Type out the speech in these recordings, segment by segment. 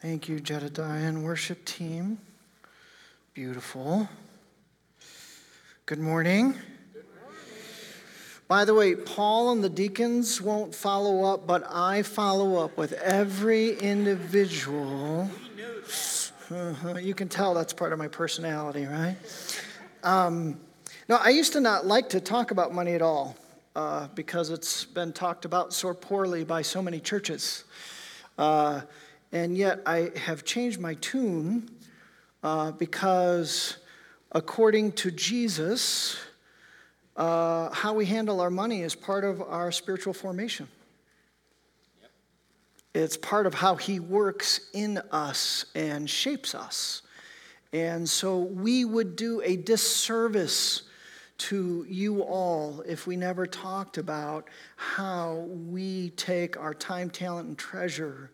Thank you, Jedediah and worship team. Beautiful. Good morning. By the way, Paul and the deacons won't follow up, but I follow up with every individual. Uh-huh. You can tell that's part of my personality, right? Um, no, I used to not like to talk about money at all uh, because it's been talked about so poorly by so many churches. Uh, and yet I have changed my tune uh, because, according to Jesus, uh, how we handle our money is part of our spiritual formation. Yep. It's part of how He works in us and shapes us. And so we would do a disservice to you all if we never talked about how we take our time, talent, and treasure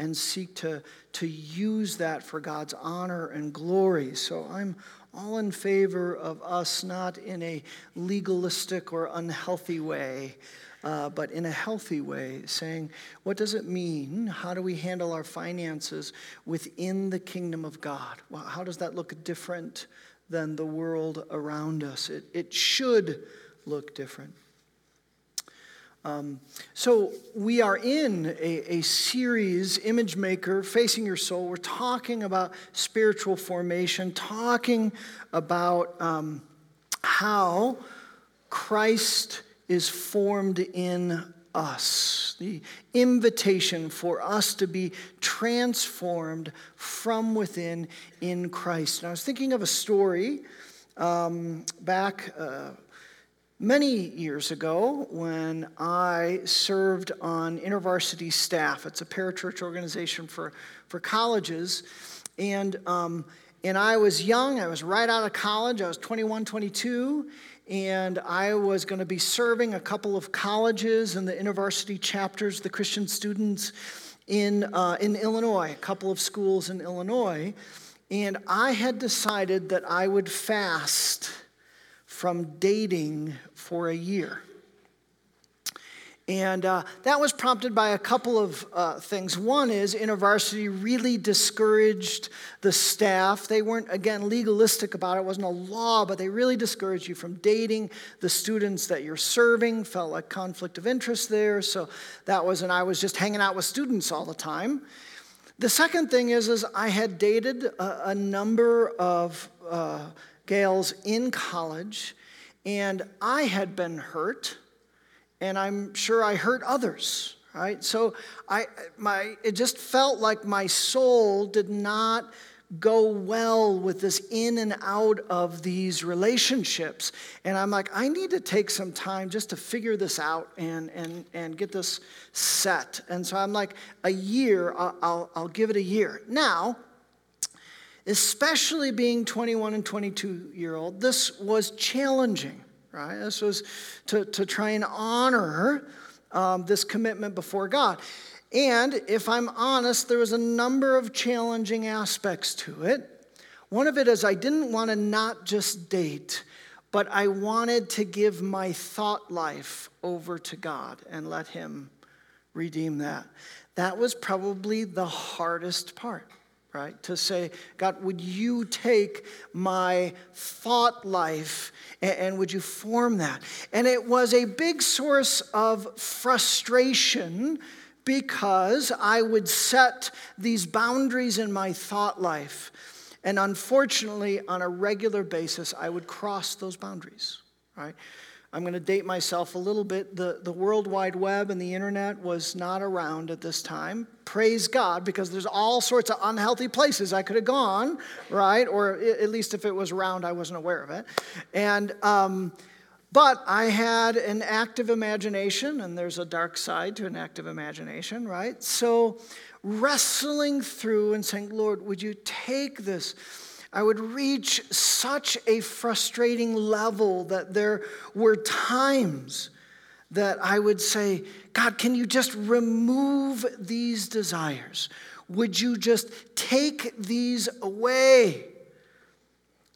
and seek to, to use that for God's honor and glory. So I'm all in favor of us not in a legalistic or unhealthy way, uh, but in a healthy way, saying, what does it mean? How do we handle our finances within the kingdom of God? Well, how does that look different than the world around us? It, it should look different. Um, so, we are in a, a, series, Image Maker, Facing Your Soul. We're talking about spiritual formation, talking about um, how Christ is formed in us, the invitation for us to be transformed from within in Christ. And I was thinking of a story um, back. Uh, Many years ago, when I served on InterVarsity staff, it's a parachurch organization for, for colleges, and, um, and I was young, I was right out of college, I was 21, 22, and I was going to be serving a couple of colleges and the InterVarsity chapters, the Christian students in, uh, in Illinois, a couple of schools in Illinois, and I had decided that I would fast from dating for a year. And uh, that was prompted by a couple of uh, things. One is InterVarsity really discouraged the staff. They weren't, again, legalistic about it. It wasn't a law, but they really discouraged you from dating the students that you're serving. Felt like conflict of interest there. So that was, and I was just hanging out with students all the time. The second thing is, is I had dated a, a number of uh, gals in college, and I had been hurt, and I'm sure I hurt others, right? So I, my, it just felt like my soul did not go well with this in and out of these relationships. And I'm like, I need to take some time just to figure this out and, and, and get this set. And so I'm like, a year, I'll, I'll, I'll give it a year. Now, especially being 21 and 22 year old, this was challenging, right? This was to, to try and honor um, this commitment before God. And if I'm honest, there was a number of challenging aspects to it. One of it is I didn't want to not just date, but I wanted to give my thought life over to God and let Him redeem that. That was probably the hardest part right? To say, God, would you take my thought life and, and, would you form that? And it was a big source of frustration because I would set these boundaries in my thought life. And unfortunately, on a regular basis, I would cross those boundaries, right? I'm going to date myself a little bit. The, the World Wide Web and the internet was not around at this time. Praise God, because there's all sorts of unhealthy places I could have gone, right? Or at least if it was around, I wasn't aware of it. And, um, but I had an active imagination, and there's a dark side to an active imagination, right? So wrestling through and saying, Lord, would you take this? I would reach such a frustrating level that there were times that I would say, God, can you just remove these desires? Would you just take these away?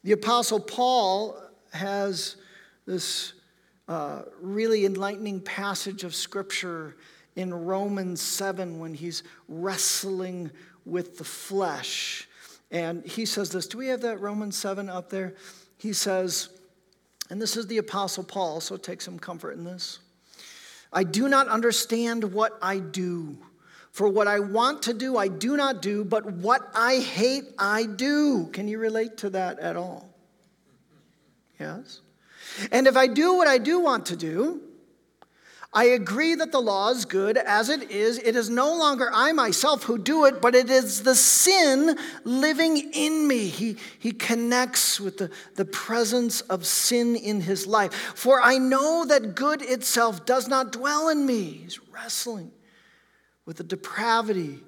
The Apostle Paul has this uh, really enlightening passage of Scripture in Romans 7 when he's wrestling with the flesh. And he says this. Do we have that Romans 7 up there? He says, and this is the Apostle Paul, so take some comfort in this. I do not understand what I do. For what I want to do, I do not do, but what I hate, I do. Can you relate to that at all? Yes? And if I do what I do want to do, I agree that the law is good as it is. It is no longer I myself who do it, but it is the sin living in me. He, he connects with the, the presence of sin in his life. For I know that good itself does not dwell in me. He's wrestling with the depravity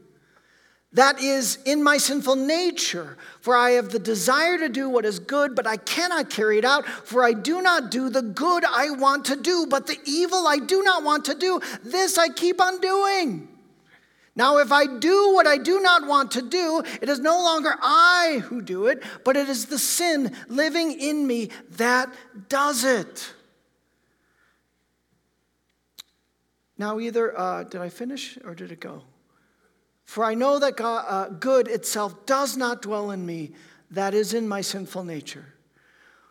that is in my sinful nature. For I have the desire to do what is good, but I cannot carry it out. For I do not do the good I want to do, but the evil I do not want to do, this I keep on doing. Now, if I do what I do not want to do, it is no longer I who do it, but it is the sin living in me that does it. Now, either, uh, did I finish or did it go? For I know that God, uh, good itself does not dwell in me, that is in my sinful nature.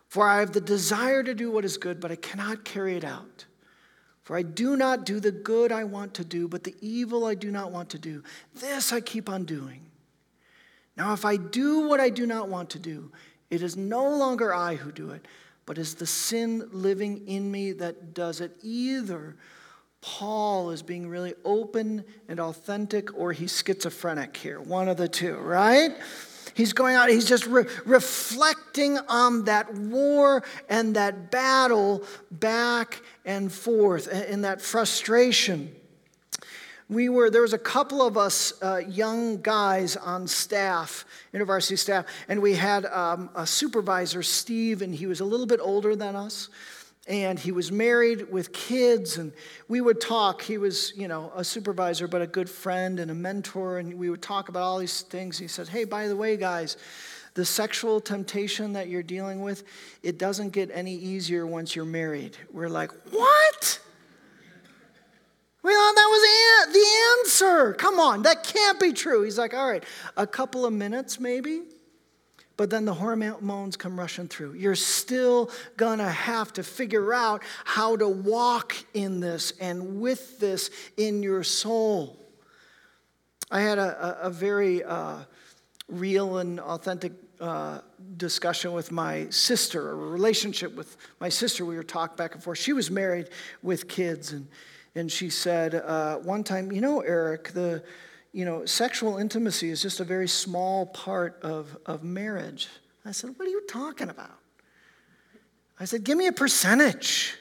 For I have the desire to do what is good, but I cannot carry it out. For I do not do the good I want to do, but the evil I do not want to do. This I keep on doing. Now, if I do what I do not want to do, it is no longer I who do it, but is the sin living in me that does it. Either Paul is being really open and authentic, or he's schizophrenic here. One of the two, right? He's going out, he's just re- reflecting on that war and that battle back and forth and that frustration. We were, there was a couple of us uh, young guys on staff, university staff, and we had um, a supervisor, Steve, and he was a little bit older than us and he was married with kids and we would talk. He was you know a supervisor but a good friend and a mentor and we would talk about all these things. He said hey by the way guys the sexual temptation that you're dealing with it doesn't get any easier once you're married. We're like what? We thought that was the answer. Come on that can't be true. He's like all right a couple of minutes maybe but then the hormones come rushing through. You're still gonna have to figure out how to walk in this and with this in your soul. I had a, a, a very uh, real and authentic uh, discussion with my sister, a relationship with my sister. We were talking back and forth. She was married with kids, and, and she said uh, one time, You know, Eric, the you know, sexual intimacy is just a very small part of, of marriage. I said, What are you talking about? I said, Give me a percentage.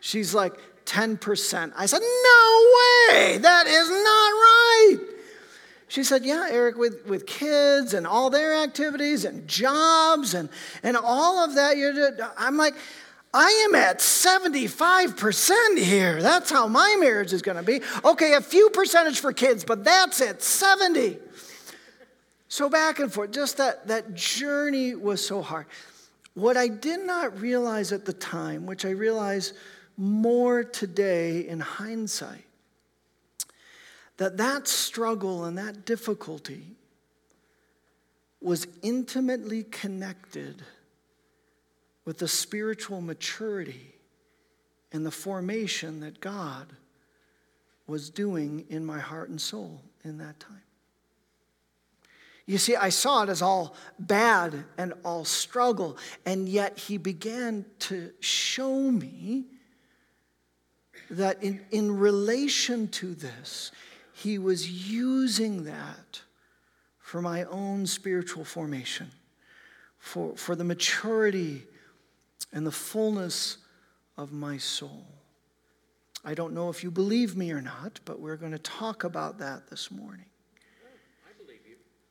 She's like, 10%. I said, No way, that is not right. She said, Yeah, Eric, with, with kids and all their activities and jobs and, and all of that, you're, I'm like, I am at 75% here. That's how my marriage is going to be. Okay, a few percentage for kids, but that's at 70. So back and forth, just that, that journey was so hard. What I did not realize at the time, which I realize more today in hindsight, that that struggle and that difficulty was intimately connected with the spiritual maturity and the formation that God was doing in my heart and soul in that time. You see, I saw it as all bad and all struggle, and yet he began to show me that in, in relation to this, he was using that for my own spiritual formation, for, for the maturity and the fullness of my soul. I don't know if you believe me or not, but we're going to talk about that this morning.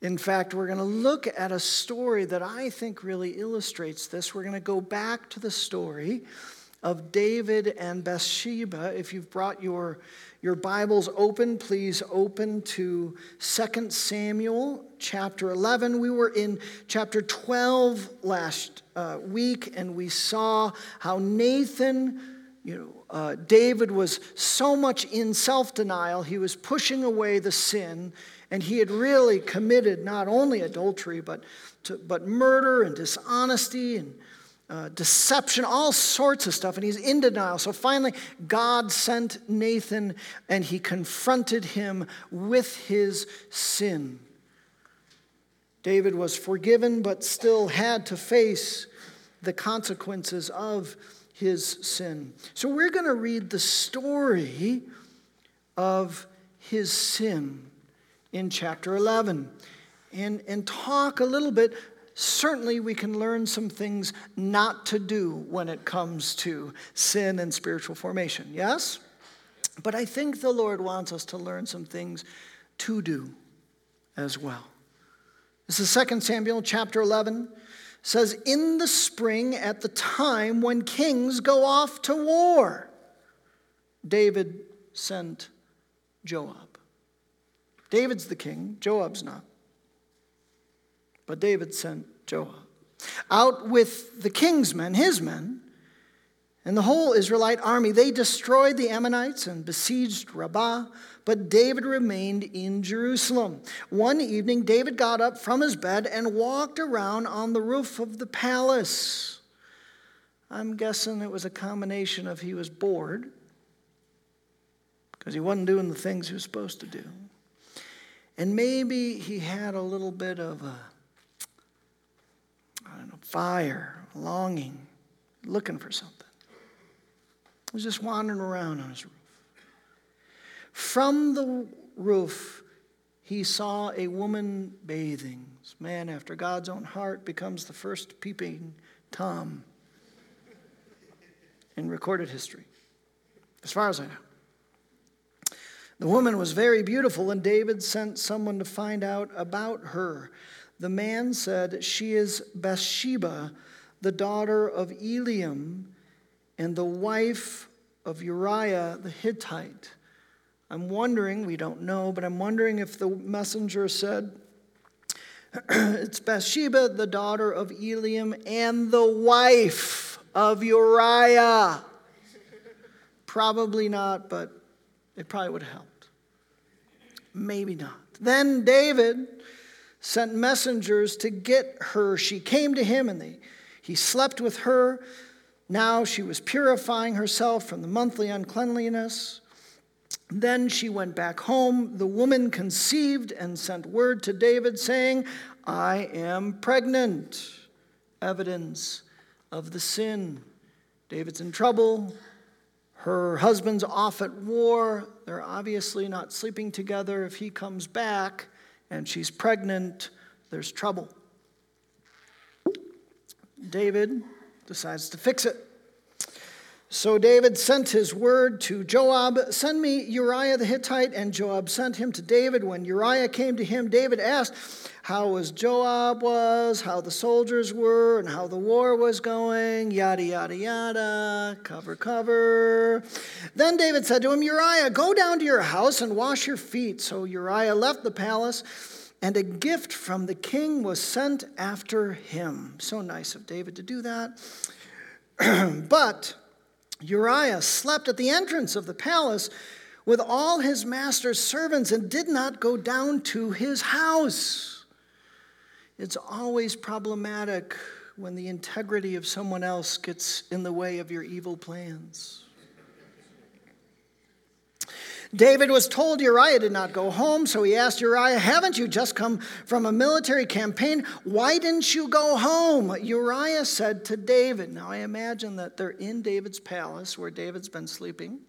In fact, we're going to look at a story that I think really illustrates this. We're going to go back to the story of David and Bathsheba. If you've brought your, your Bibles open, please open to 2 Samuel chapter 11. We were in chapter 12 last uh, week, and we saw how Nathan you know, uh, David was so much in self denial, he was pushing away the sin, and he had really committed not only adultery, but, to, but murder and dishonesty and uh, deception, all sorts of stuff, and he's in denial. So finally, God sent Nathan and he confronted him with his sin. David was forgiven, but still had to face the consequences of his sin. So we're going to read the story of his sin in chapter 11 and, and talk a little bit. Certainly, we can learn some things not to do when it comes to sin and spiritual formation. Yes? But I think the Lord wants us to learn some things to do as well. This is 2 Samuel chapter 11 says, In the spring, at the time when kings go off to war, David sent Joab. David's the king, Joab's not. But David sent Joab out with the king's men, his men, and the whole Israelite army. They destroyed the Ammonites and besieged Rabbah but David remained in Jerusalem. One evening, David got up from his bed and walked around on the roof of the palace. I'm guessing it was a combination of he was bored because he wasn't doing the things he was supposed to do. And maybe he had a little bit of a, fire, longing, looking for something. He was just wandering around on his roof. From the roof, he saw a woman bathing. This man after God's own heart becomes the first peeping Tom in recorded history, as far as I know. The woman was very beautiful, and David sent someone to find out about her. The man said, She is Bathsheba, the daughter of Eliam, and the wife of Uriah the Hittite. I'm wondering, we don't know, but I'm wondering if the messenger said, It's Bathsheba, the daughter of Eliam, and the wife of Uriah. Probably not, but it probably would have helped. Maybe not. Then David sent messengers to get her. She came to him and they, he slept with her. Now she was purifying herself from the monthly uncleanliness. Then she went back home. The woman conceived and sent word to David saying, I am pregnant. Evidence of the sin. David's in trouble. Her husband's off at war. They're obviously not sleeping together. If he comes back and she's pregnant, there's trouble. David decides to fix it. So David sent his word to Joab Send me Uriah the Hittite. And Joab sent him to David. When Uriah came to him, David asked how was Joab was, how the soldiers were, and how the war was going, yada, yada, yada, cover, cover. Then David said to him, Uriah, go down to your house and wash your feet. So Uriah left the palace, and a gift from the king was sent after him. So nice of David to do that. but Uriah slept at the entrance of the palace with all his master's servants and did not go down to his house. It's always problematic when the integrity of someone else gets in the way of your evil plans. David was told Uriah did not go home, so he asked Uriah, Haven't you just come from a military campaign? Why didn't you go home? Uriah said to David, Now I imagine that they're in David's palace where David's been sleeping.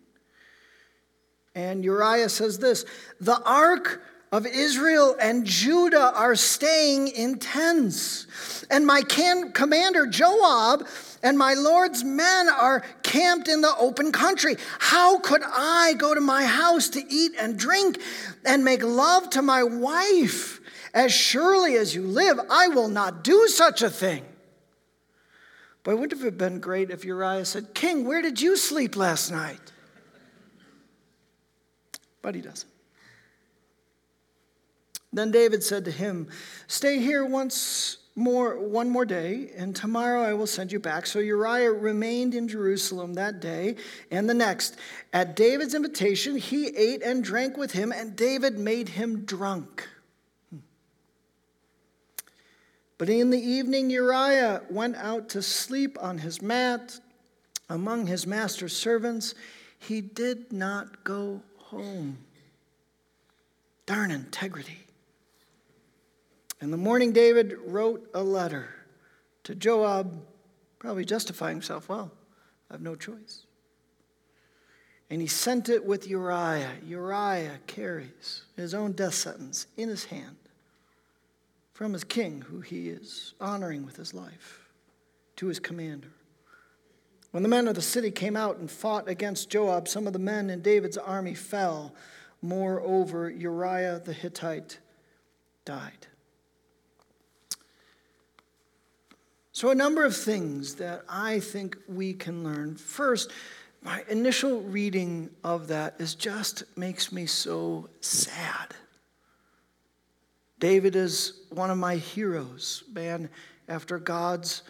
And Uriah says this The ark of Israel and Judah are staying in tents, and my can- commander Joab and my Lord's men are camped in the open country. How could I go to my house to eat and drink and make love to my wife? As surely as you live, I will not do such a thing. But wouldn't it have been great if Uriah said, King, where did you sleep last night? But he doesn't. Then David said to him, Stay here once more, one more day, and tomorrow I will send you back. So Uriah remained in Jerusalem that day and the next. At David's invitation, he ate and drank with him, and David made him drunk. But in the evening, Uriah went out to sleep on his mat among his master's servants. He did not go home. Darn integrity. In the morning, David wrote a letter to Joab, probably justifying himself. Well, I have no choice. And he sent it with Uriah. Uriah carries his own death sentence in his hand from his king, who he is honoring with his life, to his commander. When the men of the city came out and fought against Joab, some of the men in David's army fell. Moreover, Uriah the Hittite died. So, a number of things that I think we can learn. First, my initial reading of that is just makes me so sad. David is one of my heroes, man after God's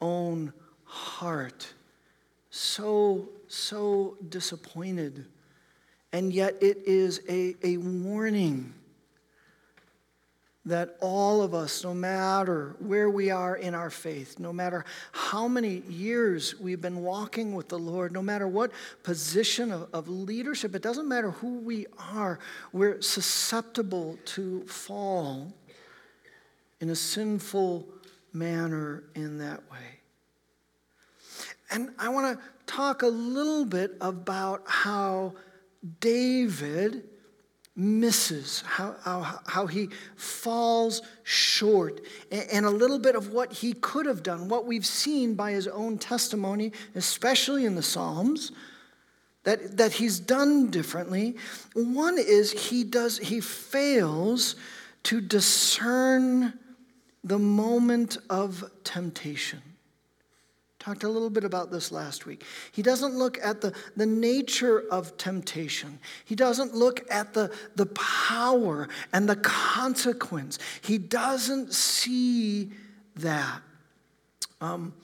own heart. So, so disappointed. And yet, it is a, a warning that all of us, no matter where we are in our faith, no matter how many years we've been walking with the Lord, no matter what position of, of, leadership, it doesn't matter who we are, we're susceptible to fall in a sinful manner in that way. And I want to talk a little bit about how David misses, how, how, how he falls short, and a little bit of what he could have done, what we've seen by his own testimony, especially in the Psalms. That, that he's done differently. One is he does he fails to discern the moment of temptation talked a little bit about this last week. He doesn't look at the, the nature of temptation. He doesn't look at the, the power and the consequence. He doesn't see that. Um,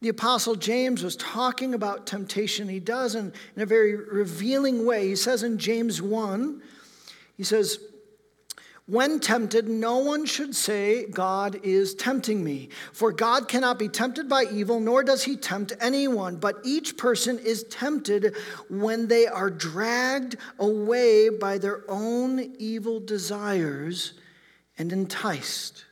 the Apostle James was talking about temptation. He does in, in a very revealing way. He says in James 1, he says, when tempted, no one should say, God is tempting me. For God cannot be tempted by evil, nor does he tempt anyone. But each person is tempted when they are dragged away by their own evil desires and enticed.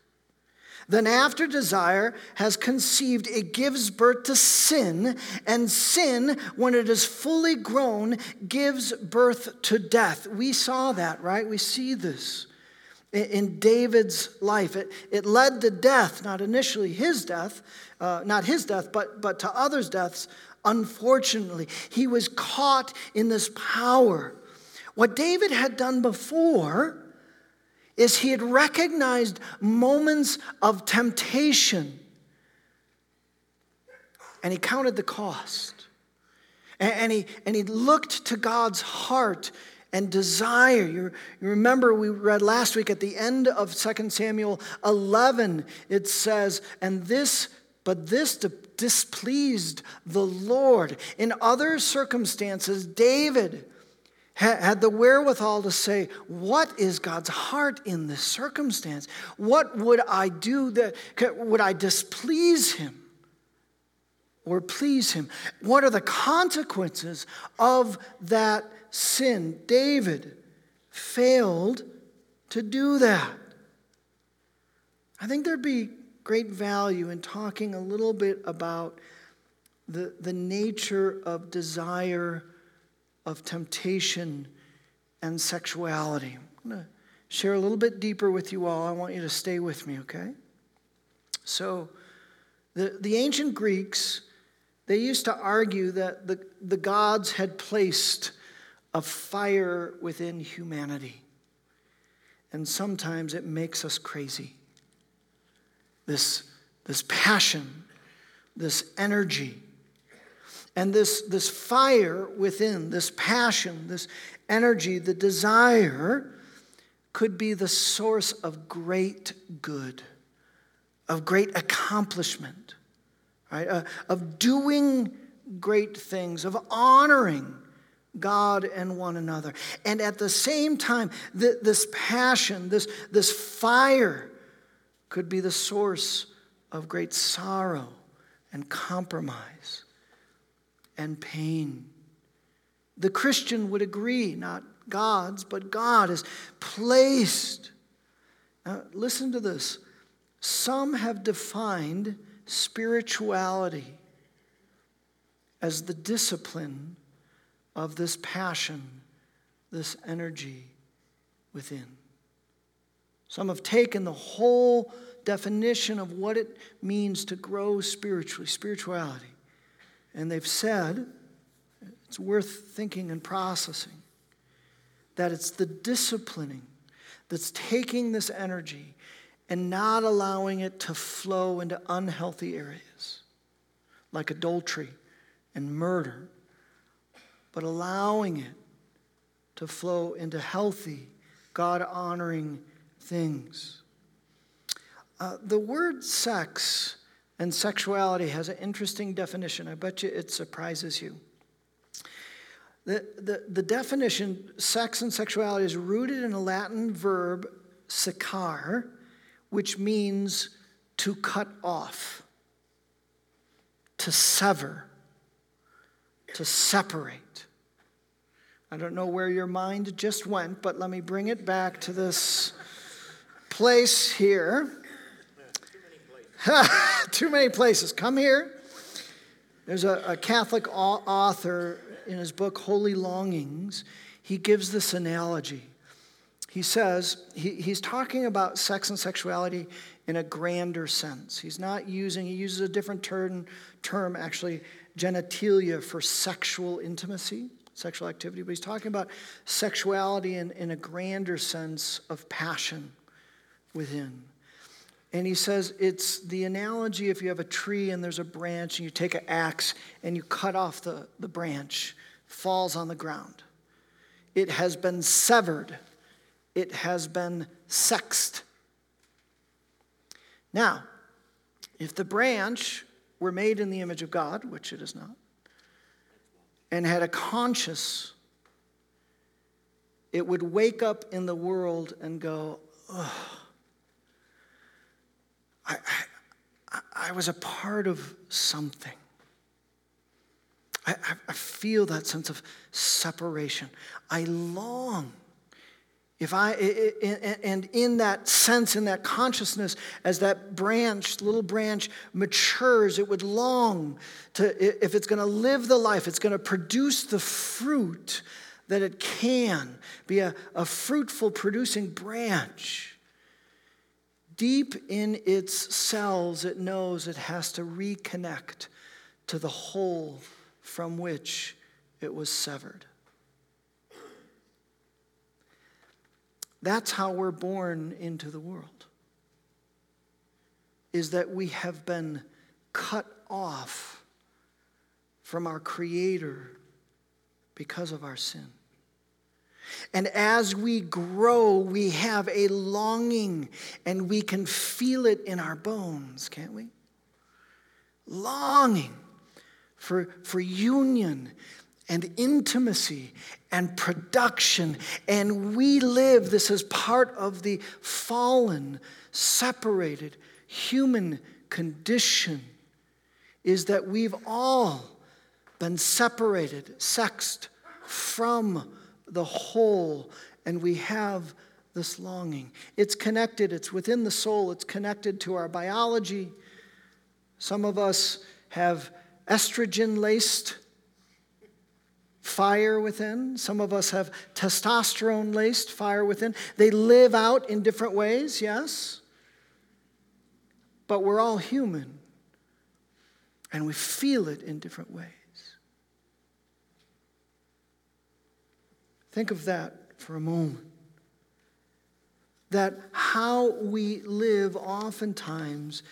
Then, after desire has conceived, it gives birth to sin, and sin, when it is fully grown, gives birth to death. We saw that, right? We see this in David's life. It, it led to death, not initially his death, uh, not his death, but, but to others' deaths. Unfortunately, he was caught in this power. What David had done before is he had recognized moments of temptation and he counted the cost. And, he, and he looked to God's heart and desire. You, you remember we read last week at the end of 2 Samuel 11, it says, and this, but this displeased the Lord. In other circumstances, David had the wherewithal to say, What is God's heart in this circumstance? What would I do that would I displease him or please him? What are the consequences of that sin. David failed to do that. I think there'd be great value in talking a little bit about the, the nature of desire, of temptation, and sexuality. I'm going to share a little bit deeper with you all. I want you to stay with me, okay? So, the, the ancient Greeks, they used to argue that the, the gods had placed a fire within humanity. And sometimes it makes us crazy. This, this passion, this energy, and this, this fire within, this passion, this energy, the desire, could be the source of great good, of great accomplishment, right? Uh, of doing great things, of honoring God and one another. And at the same time, th- this passion, this, this fire could be the source of great sorrow and compromise and pain. The Christian would agree, not God's, but God is placed. Now, listen to this. Some have defined spirituality as the discipline of this passion, this energy within. Some have taken the whole definition of what it means to grow spiritually, spirituality, and they've said it's worth thinking and processing that it's the disciplining that's taking this energy and not allowing it to flow into unhealthy areas like adultery and murder, but allowing it to flow into healthy, God honoring things. Uh, the word sex and sexuality has an interesting definition. I bet you it surprises you. The, the, the definition, sex and sexuality, is rooted in a Latin verb, secare, which means to cut off, to sever, to separate. I don't know where your mind just went, but let me bring it back to this place here. Too many places. Come here. There's a, a Catholic author in his book, Holy Longings, he gives this analogy. He says, he, he's talking about sex and sexuality in a grander sense. He's not using, he uses a different term, term actually, genitalia for sexual intimacy, sexual activity, but he's talking about sexuality in, in a grander sense of passion within. And he says it's the analogy if you have a tree and there's a branch and you take an axe and you cut off the, the branch, falls on the ground. It has been severed, it has been sexed. Now, if the branch were made in the image of God, which it is not, and had a conscience, it would wake up in the world and go, Ugh I, I, I was a part of something. I, I feel that sense of separation. I long. If I, and in that sense, in that consciousness, as that branch, little branch matures, it would long to, if it's going to live the life, it's going to produce the fruit that it can be a, a fruitful producing branch. Deep in its cells, it knows it has to reconnect to the whole from which it was severed. That's how we're born into the world. Is that we have been cut off from our Creator because of our sin. And as we grow, we have a longing and we can feel it in our bones, can't we? Longing for, for union and intimacy and production. And we live, this is part of the fallen, separated human condition, is that we've all been separated, sexed from the whole, and we have this longing. It's connected, it's within the soul, it's connected to our biology. Some of us have estrogen laced fire within. Some of us have testosterone laced fire within. They live out in different ways, yes. But we're all human. And we feel it in different ways. Think of that for a moment. That how we live oftentimes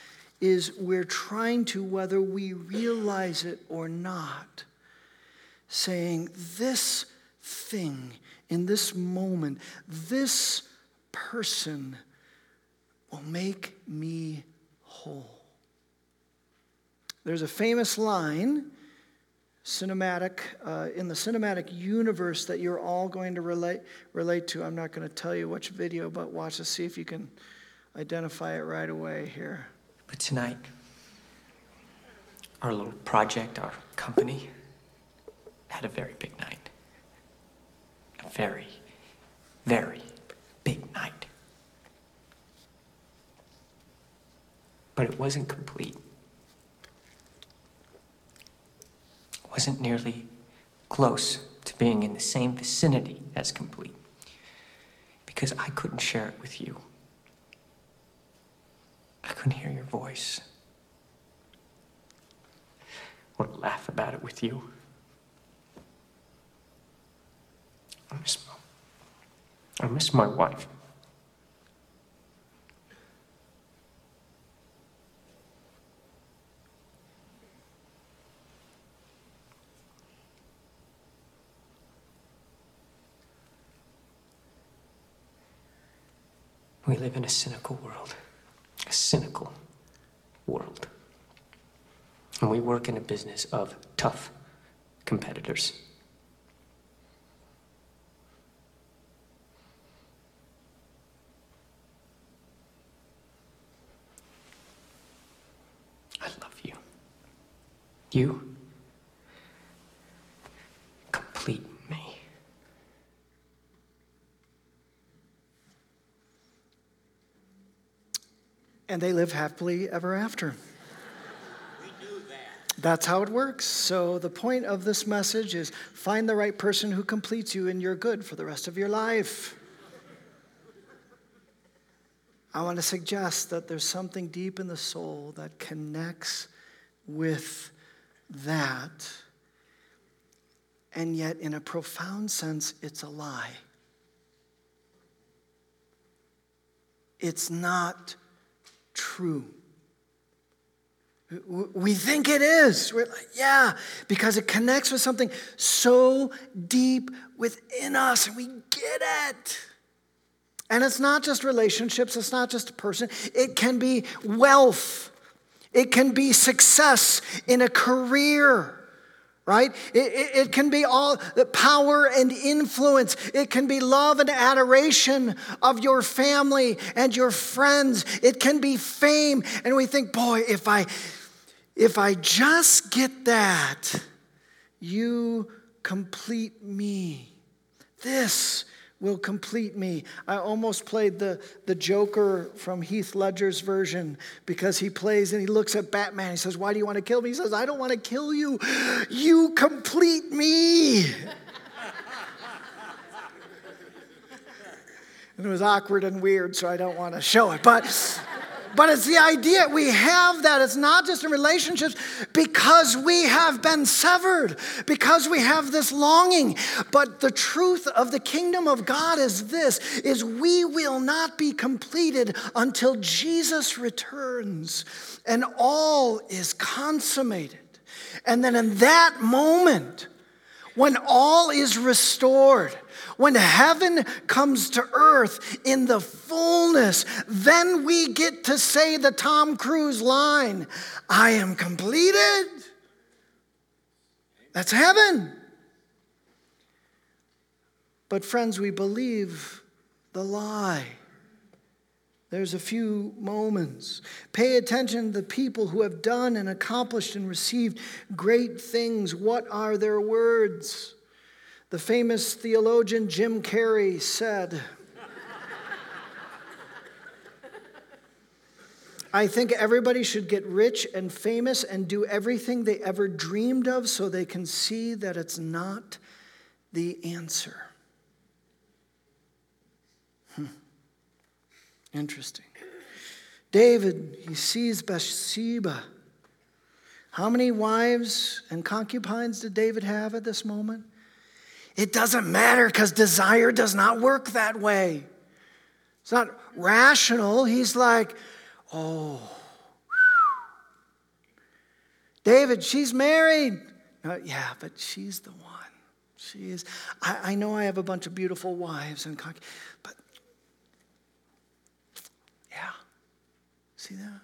is we're trying to, whether we realize it or not, saying, This thing in this moment, this person will make me whole. There's a famous line cinematic uh, in the cinematic universe that you're all going to relate relate to. I'm not going to tell you which video, but watch to see if you can identify it right away here. But tonight, our little project, our company, had a very big night. A very, very big night. But it wasn't complete. It wasn't nearly close to being in the same vicinity as complete. Because I couldn't share it with you. I couldn't hear your voice or laugh about it with you. I miss I miss my wife. We live in a cynical world. A cynical world. And we work in a business of tough competitors. I love you. You complete me. And they live happily ever after. That's how it works. So, the point of this message is find the right person who completes you, and you're good for the rest of your life. I want to suggest that there's something deep in the soul that connects with that, and yet, in a profound sense, it's a lie. It's not true. We think it is. Like, yeah, because it connects with something so deep within us, and we get it. And it's not just relationships, it's not just a person, it can be wealth, it can be success in a career. Right? It, it, it can be all the power and influence. It can be love and adoration of your family and your friends. It can be fame. And we think, boy, if I if I just get that, you complete me. This will complete me. I almost played the, the Joker from Heath Ledger's version because he plays and he looks at Batman. He says, Why do you want to kill me? He says, I don't want to kill you. You complete me. and it was awkward and weird, so I don't want to show it. But but it's the idea we have that. It's not just in relationships because we have been severed, because we have this longing. But the truth of the kingdom of God is this is we will not be completed until Jesus returns and all is consummated. And then in that moment, when all is restored, when heaven comes to earth in the fullness, then we get to say the Tom Cruise line I am completed. That's heaven. But, friends, we believe the lie. There's a few moments. Pay attention to the people who have done and accomplished and received great things. What are their words? The famous theologian Jim Carrey said, I think everybody should get rich and famous and do everything they ever dreamed of so they can see that it's not the answer. Hmm. Interesting. David, he sees Bathsheba. How many wives and concubines did David have at this moment? It doesn't matter because desire does not work that way. It's not rational. He's like, oh, David, she's married. Yeah, but she's the one. She is. I, I, know I have a bunch of beautiful wives and, but yeah, see that?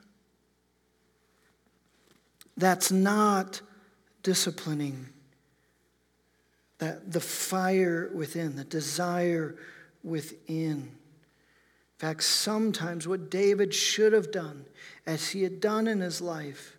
that's not disciplining that the fire within, the desire within. In fact, sometimes what David should have done, as he had done in his life,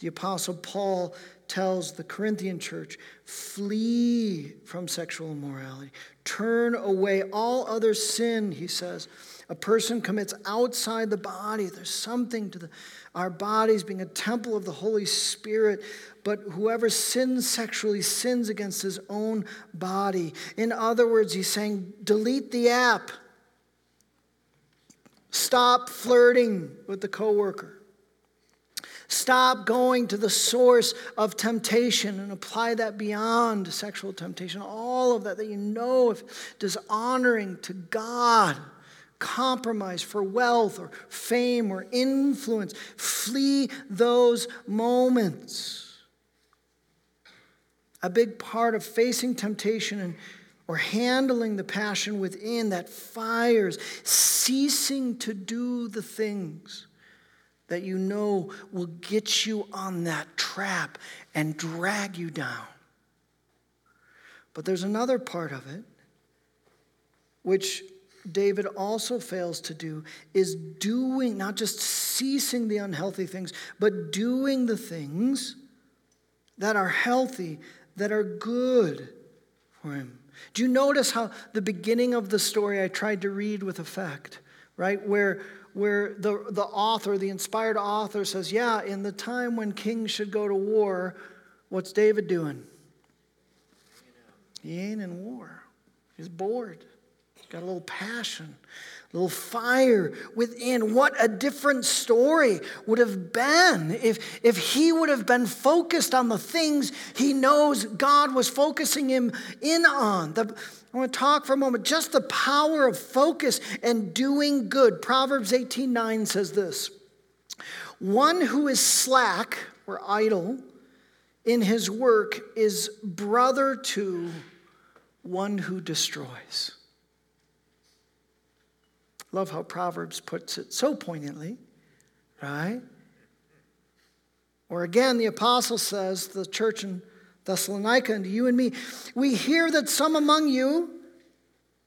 the Apostle Paul tells the Corinthian church flee from sexual immorality, turn away all other sin, he says. A person commits outside the body. There's something to the, our bodies being a temple of the Holy Spirit, but whoever sins sexually sins against his own body. In other words, he's saying, delete the app. Stop flirting with the coworker. Stop going to the source of temptation and apply that beyond sexual temptation. All of that that you know if dishonoring to God, compromise for wealth or fame or influence. Flee those moments. A big part of facing temptation and or handling the passion within that fires, ceasing to do the things that you know will get you on that trap and drag you down. But there's another part of it, which David also fails to do, is doing, not just ceasing the unhealthy things, but doing the things that are healthy, that are good for him. Do you notice how the beginning of the story I tried to read with effect, right? Where where the, the author, the inspired author, says, Yeah, in the time when kings should go to war, what's David doing? He ain't in war. He's bored. Got a little passion, a little fire within. What a different story would have been if, if he would have been focused on the things he knows God was focusing him in on. The, I want to talk for a moment just the power of focus and doing good. Proverbs 18 9 says this One who is slack or idle in his work is brother to one who destroys. Love how Proverbs puts it so poignantly, right? Or again, the apostle says, the church in Thessalonica and to you and me. We hear that some among you,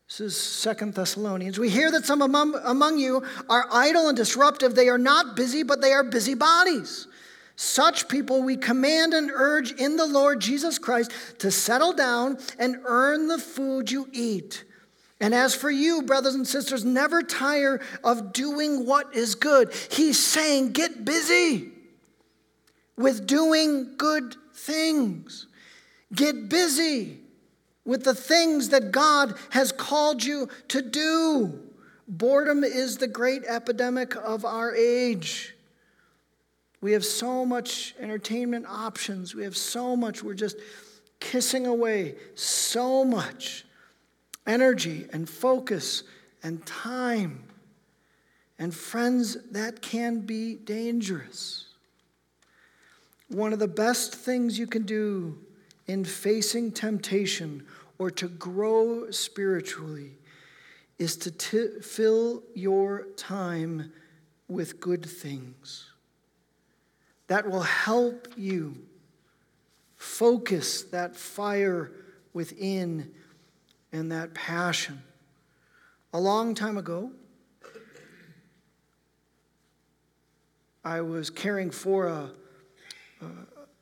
this is Second Thessalonians, we hear that some among, among you are idle and disruptive. They are not busy, but they are busybodies. Such people we command and urge in the Lord Jesus Christ to settle down and earn the food you eat. And as for you, brothers and sisters, never tire of doing what is good. He's saying, get busy with doing good things. Get busy with the things that God has called you to do. Boredom is the great epidemic of our age. We have so much entertainment options. We have so much. We're just kissing away so much energy and focus and time. And friends, that can be dangerous. One of the best things you can do in facing temptation or to grow spiritually is to t- fill your time with good things. That will help you focus that fire within and that passion. A long time ago, I was caring for a, a,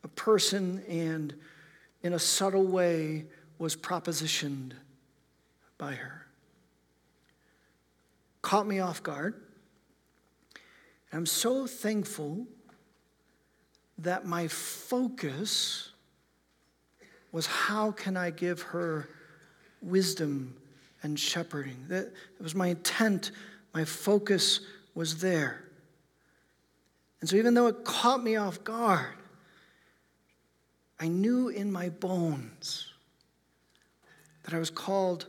a person and in a subtle way, was propositioned by her. Caught me off guard. I'm so thankful that my focus was how can I give her wisdom and shepherding. That was my intent, my focus was there. And so, even though it caught me off guard, I knew in my bones that I was called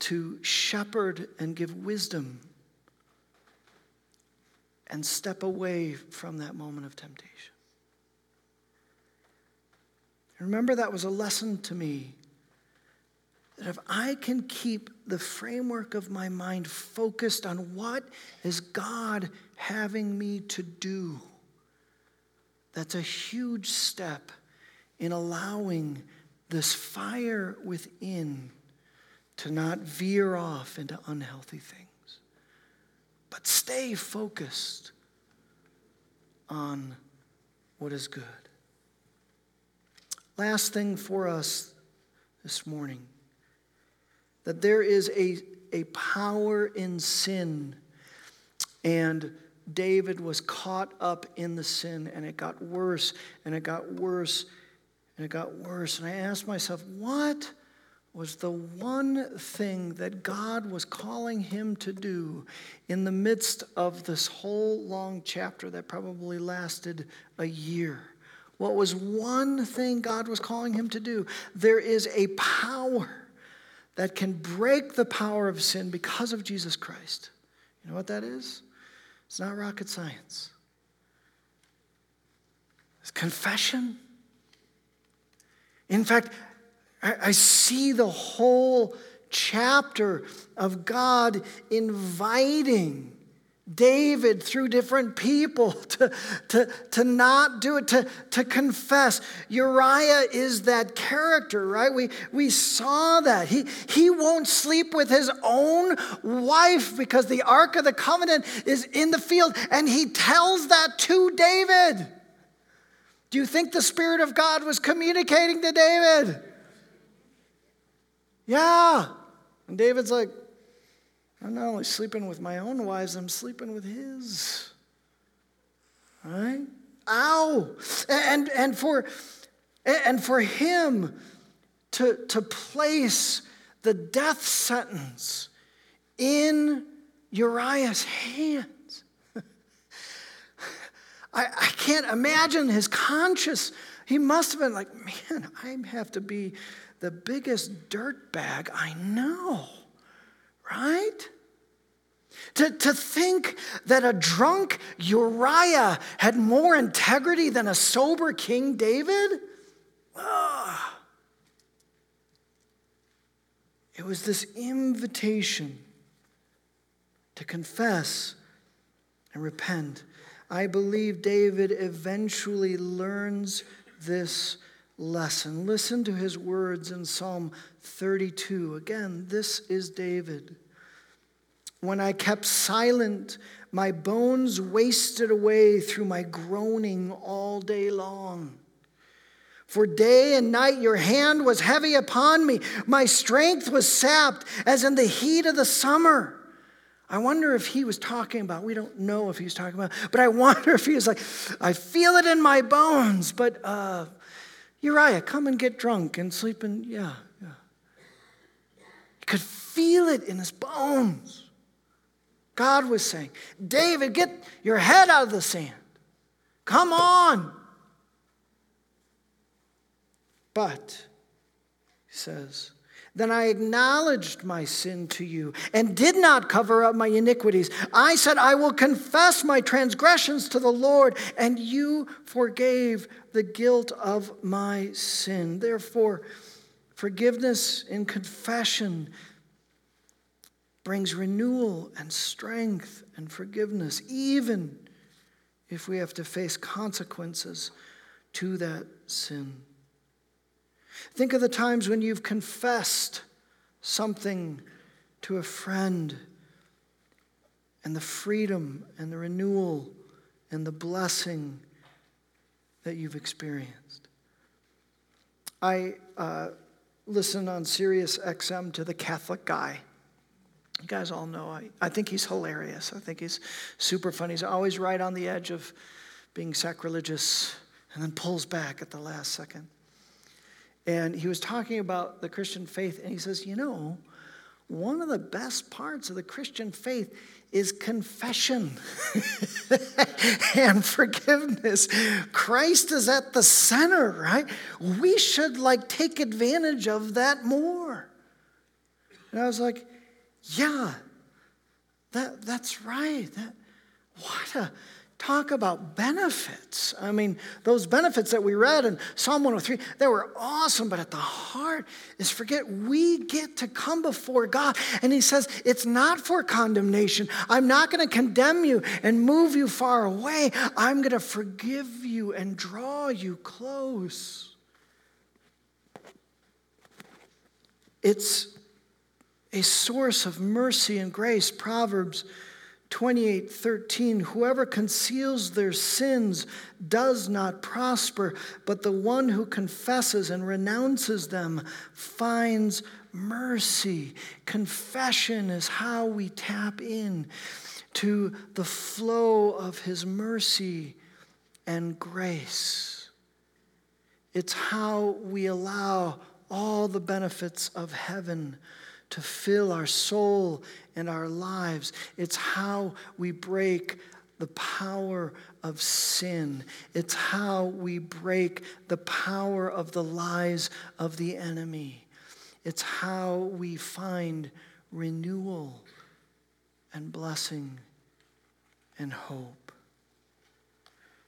to shepherd and give wisdom and step away from that moment of temptation. remember, that was a lesson to me that if I can keep the framework of my mind focused on what is God having me to do, that's a huge step in allowing this fire within to not veer off into unhealthy things, but stay focused on what is good. Last thing for us this morning that there is a, a power in sin, and David was caught up in the sin, and it got worse, and it got worse, and it got worse. And I asked myself, what? was the one thing that God was calling him to do in the midst of this whole long chapter that probably lasted a year. What was one thing God was calling him to do? There is a power that can break the power of sin because of Jesus Christ. You know what that is? It's not rocket science. It's confession. In fact, I, see the whole chapter of God inviting David through different people to, to, to not do it, to, to confess. Uriah is that character, right? We, we saw that. He, he won't sleep with his own wife because the Ark of the Covenant is in the field, and he tells that to David. Do you think the Spirit of God was communicating to David? Yeah. And David's like, I'm not only sleeping with my own wives, I'm sleeping with his. Right? Ow. And, and, for, and for him to, to place the death sentence in Uriah's hands. I, I can't imagine his conscience. He must have been like, man, I have to be the biggest dirt bag I know, right? To, to think that a drunk Uriah had more integrity than a sober King David? Ugh. It was this invitation to confess and repent. I believe David eventually learns this lesson. Listen to his words in Psalm 32. Again, this is David. When I kept silent, my bones wasted away through my groaning all day long. For day and night your hand was heavy upon me. My strength was sapped as in the heat of the summer. I wonder if he was talking about, we don't know if he was talking about, but I wonder if he was like, I feel it in my bones, but uh, Uriah, come and get drunk and sleep in, yeah, could feel it in his bones. God was saying, David, get your head out of the sand. Come on. But, he says, then I acknowledged my sin to you and did not cover up my iniquities. I said, I will confess my transgressions to the Lord, and you forgave the guilt of my sin. Therefore, forgiveness in confession brings renewal and strength and forgiveness, even if we have to face consequences to that sin. Think of the times when you've confessed something to a friend and the freedom and the renewal and the blessing that you've experienced. I uh, listen on Sirius XM to the Catholic guy. You guys all know, I, I think he's hilarious. I think he's super funny. He's always right on the edge of being sacrilegious and then pulls back at the last second. And he was talking about the Christian faith, and he says, You know, one of the best parts of the Christian faith is confession and forgiveness. Christ is at the center, right? We should like take advantage of that more. And I was like, yeah, that, that's right. That, what a talk about benefits. I mean, those benefits that we read in Psalm 103, they were awesome, but at the heart is forget we get to come before God. And He says, it's not for condemnation. I'm not going to condemn you and move you far away. I'm going to forgive you and draw you close. It's a source of mercy and grace. Proverbs 28 13 Whoever conceals their sins does not prosper, but the one who confesses and renounces them finds mercy. Confession is how we tap in to the flow of his mercy and grace. It's how we allow all the benefits of heaven to fill our soul and our lives. It's how we break the power of sin. It's how we break the power of the lies of the enemy. It's how we find renewal and blessing and hope.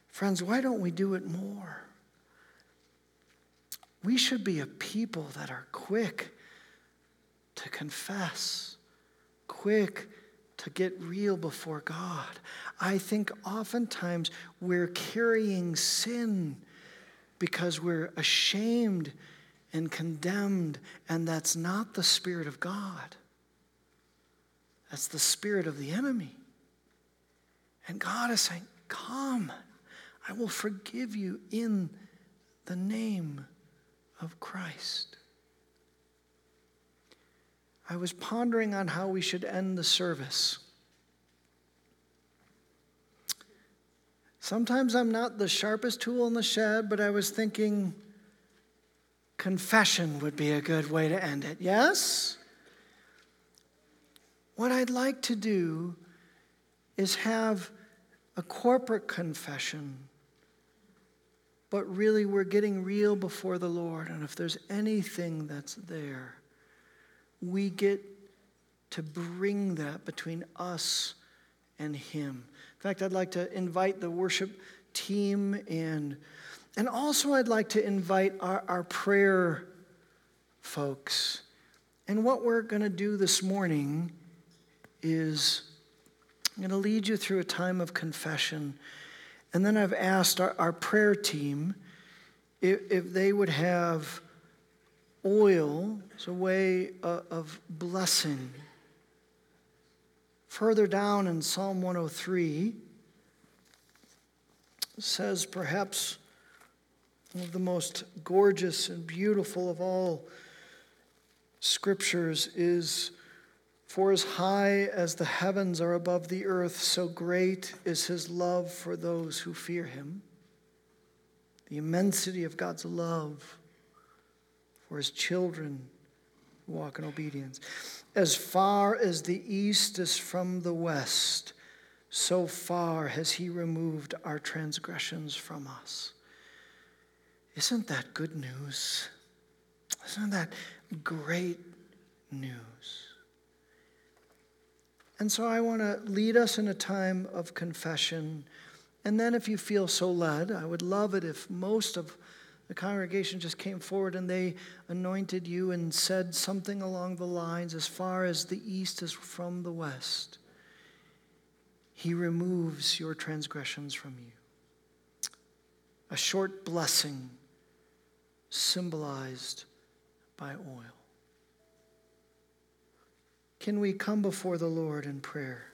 Friends, why don't we do it more? We should be a people that are quick to confess, quick to get real before God. I think oftentimes we're carrying sin because we're ashamed and condemned, and that's not the Spirit of God. That's the spirit of the enemy. And God is saying, Come, I will forgive you in the name of Christ. I was pondering on how we should end the service. Sometimes I'm not the sharpest tool in the shed, but I was thinking confession would be a good way to end it. Yes? What I'd like to do is have a corporate confession, but really we're getting real before the Lord. And if there's anything that's there, we get to bring that between us and Him. In fact, I'd like to invite the worship team and and also I'd like to invite our, our prayer folks. And what we're going to do this morning is I'm going to lead you through a time of confession. And then I've asked our, our prayer team if, if they would have oil is a way uh, of blessing. Further down in Psalm 103, says perhaps one of the most gorgeous and beautiful of all scriptures is For as high as the heavens are above the earth, so great is his love for those who fear him. The immensity of God's love for his children walk in obedience. As far as the east is from the west, so far has he removed our transgressions from us. Isn't that good news? Isn't that great news? And so I want to lead us in a time of confession. And then, if you feel so led, I would love it if most of the congregation just came forward and they anointed you and said something along the lines as far as the east is from the west. He removes your transgressions from you. A short blessing symbolized by oil. Can we come before the Lord in prayer?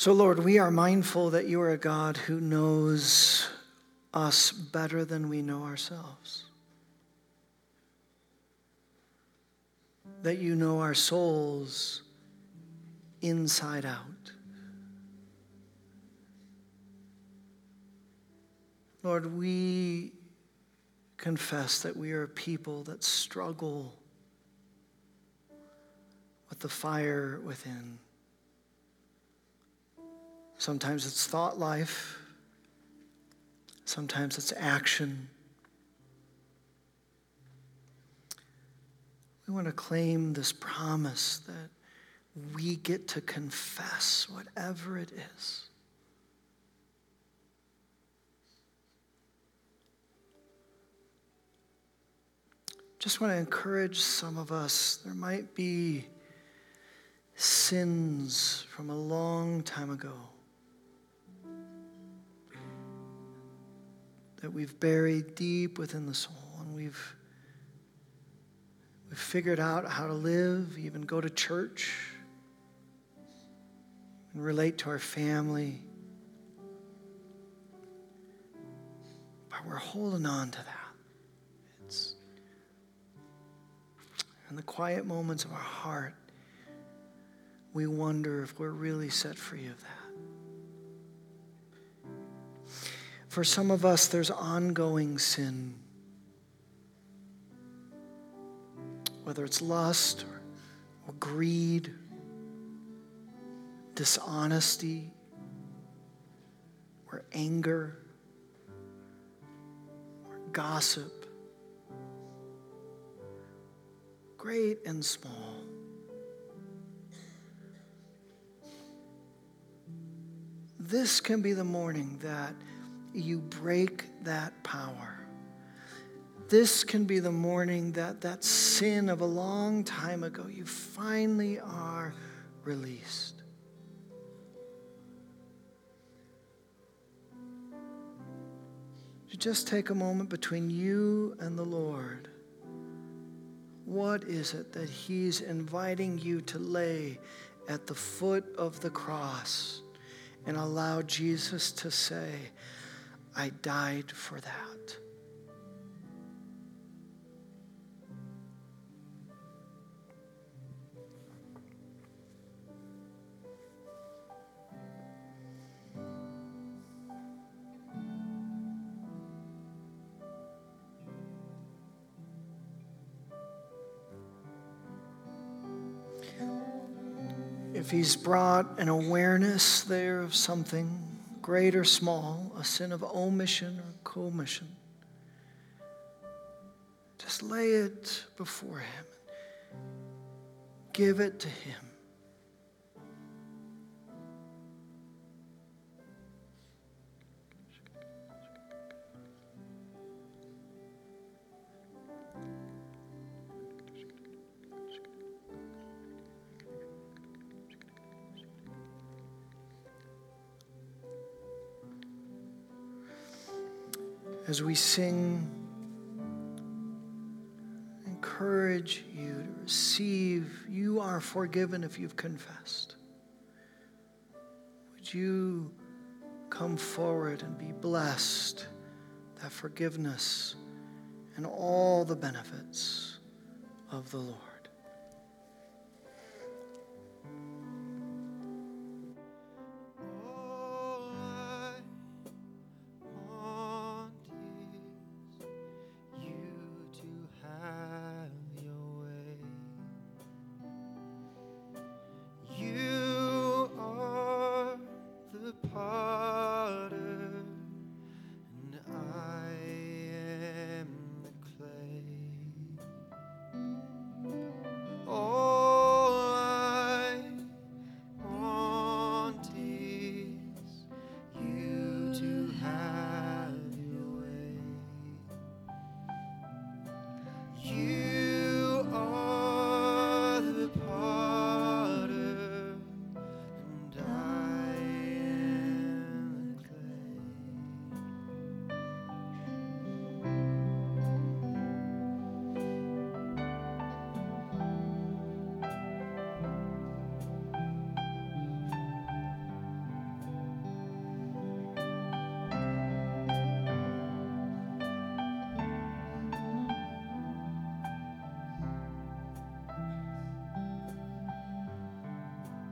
So, Lord, we are mindful that you are a God who knows us better than we know ourselves. That you know our souls inside out. Lord, we confess that we are a people that struggle with the fire within. Sometimes it's thought life. sometimes it's action. We want to claim this promise that we get to confess whatever it is. Just want to encourage some of us. There might be sins from a long time ago that we've buried deep within the soul and we've we've figured out how to live, even go to church and relate to our family. But we're holding on to that. It's in the quiet moments of our heart, we wonder if we're really set free of that. For some of us, there's ongoing sin. Whether it's lust or, or greed dishonesty or anger or gossip, great and small. This can be the morning that you break that power. This can be the morning that that sin of a long time ago, you finally are released. just take a moment between you and the Lord. What is it that He's inviting you to lay at the foot of the cross and allow Jesus to say, I died for that? if He's brought an awareness there of something, great or small, a sin of omission or commission, just lay it before Him. Give it to Him. As we sing, encourage you to receive. You are forgiven if you've confessed. Would you come forward and be blessed that forgiveness and all the benefits of the Lord?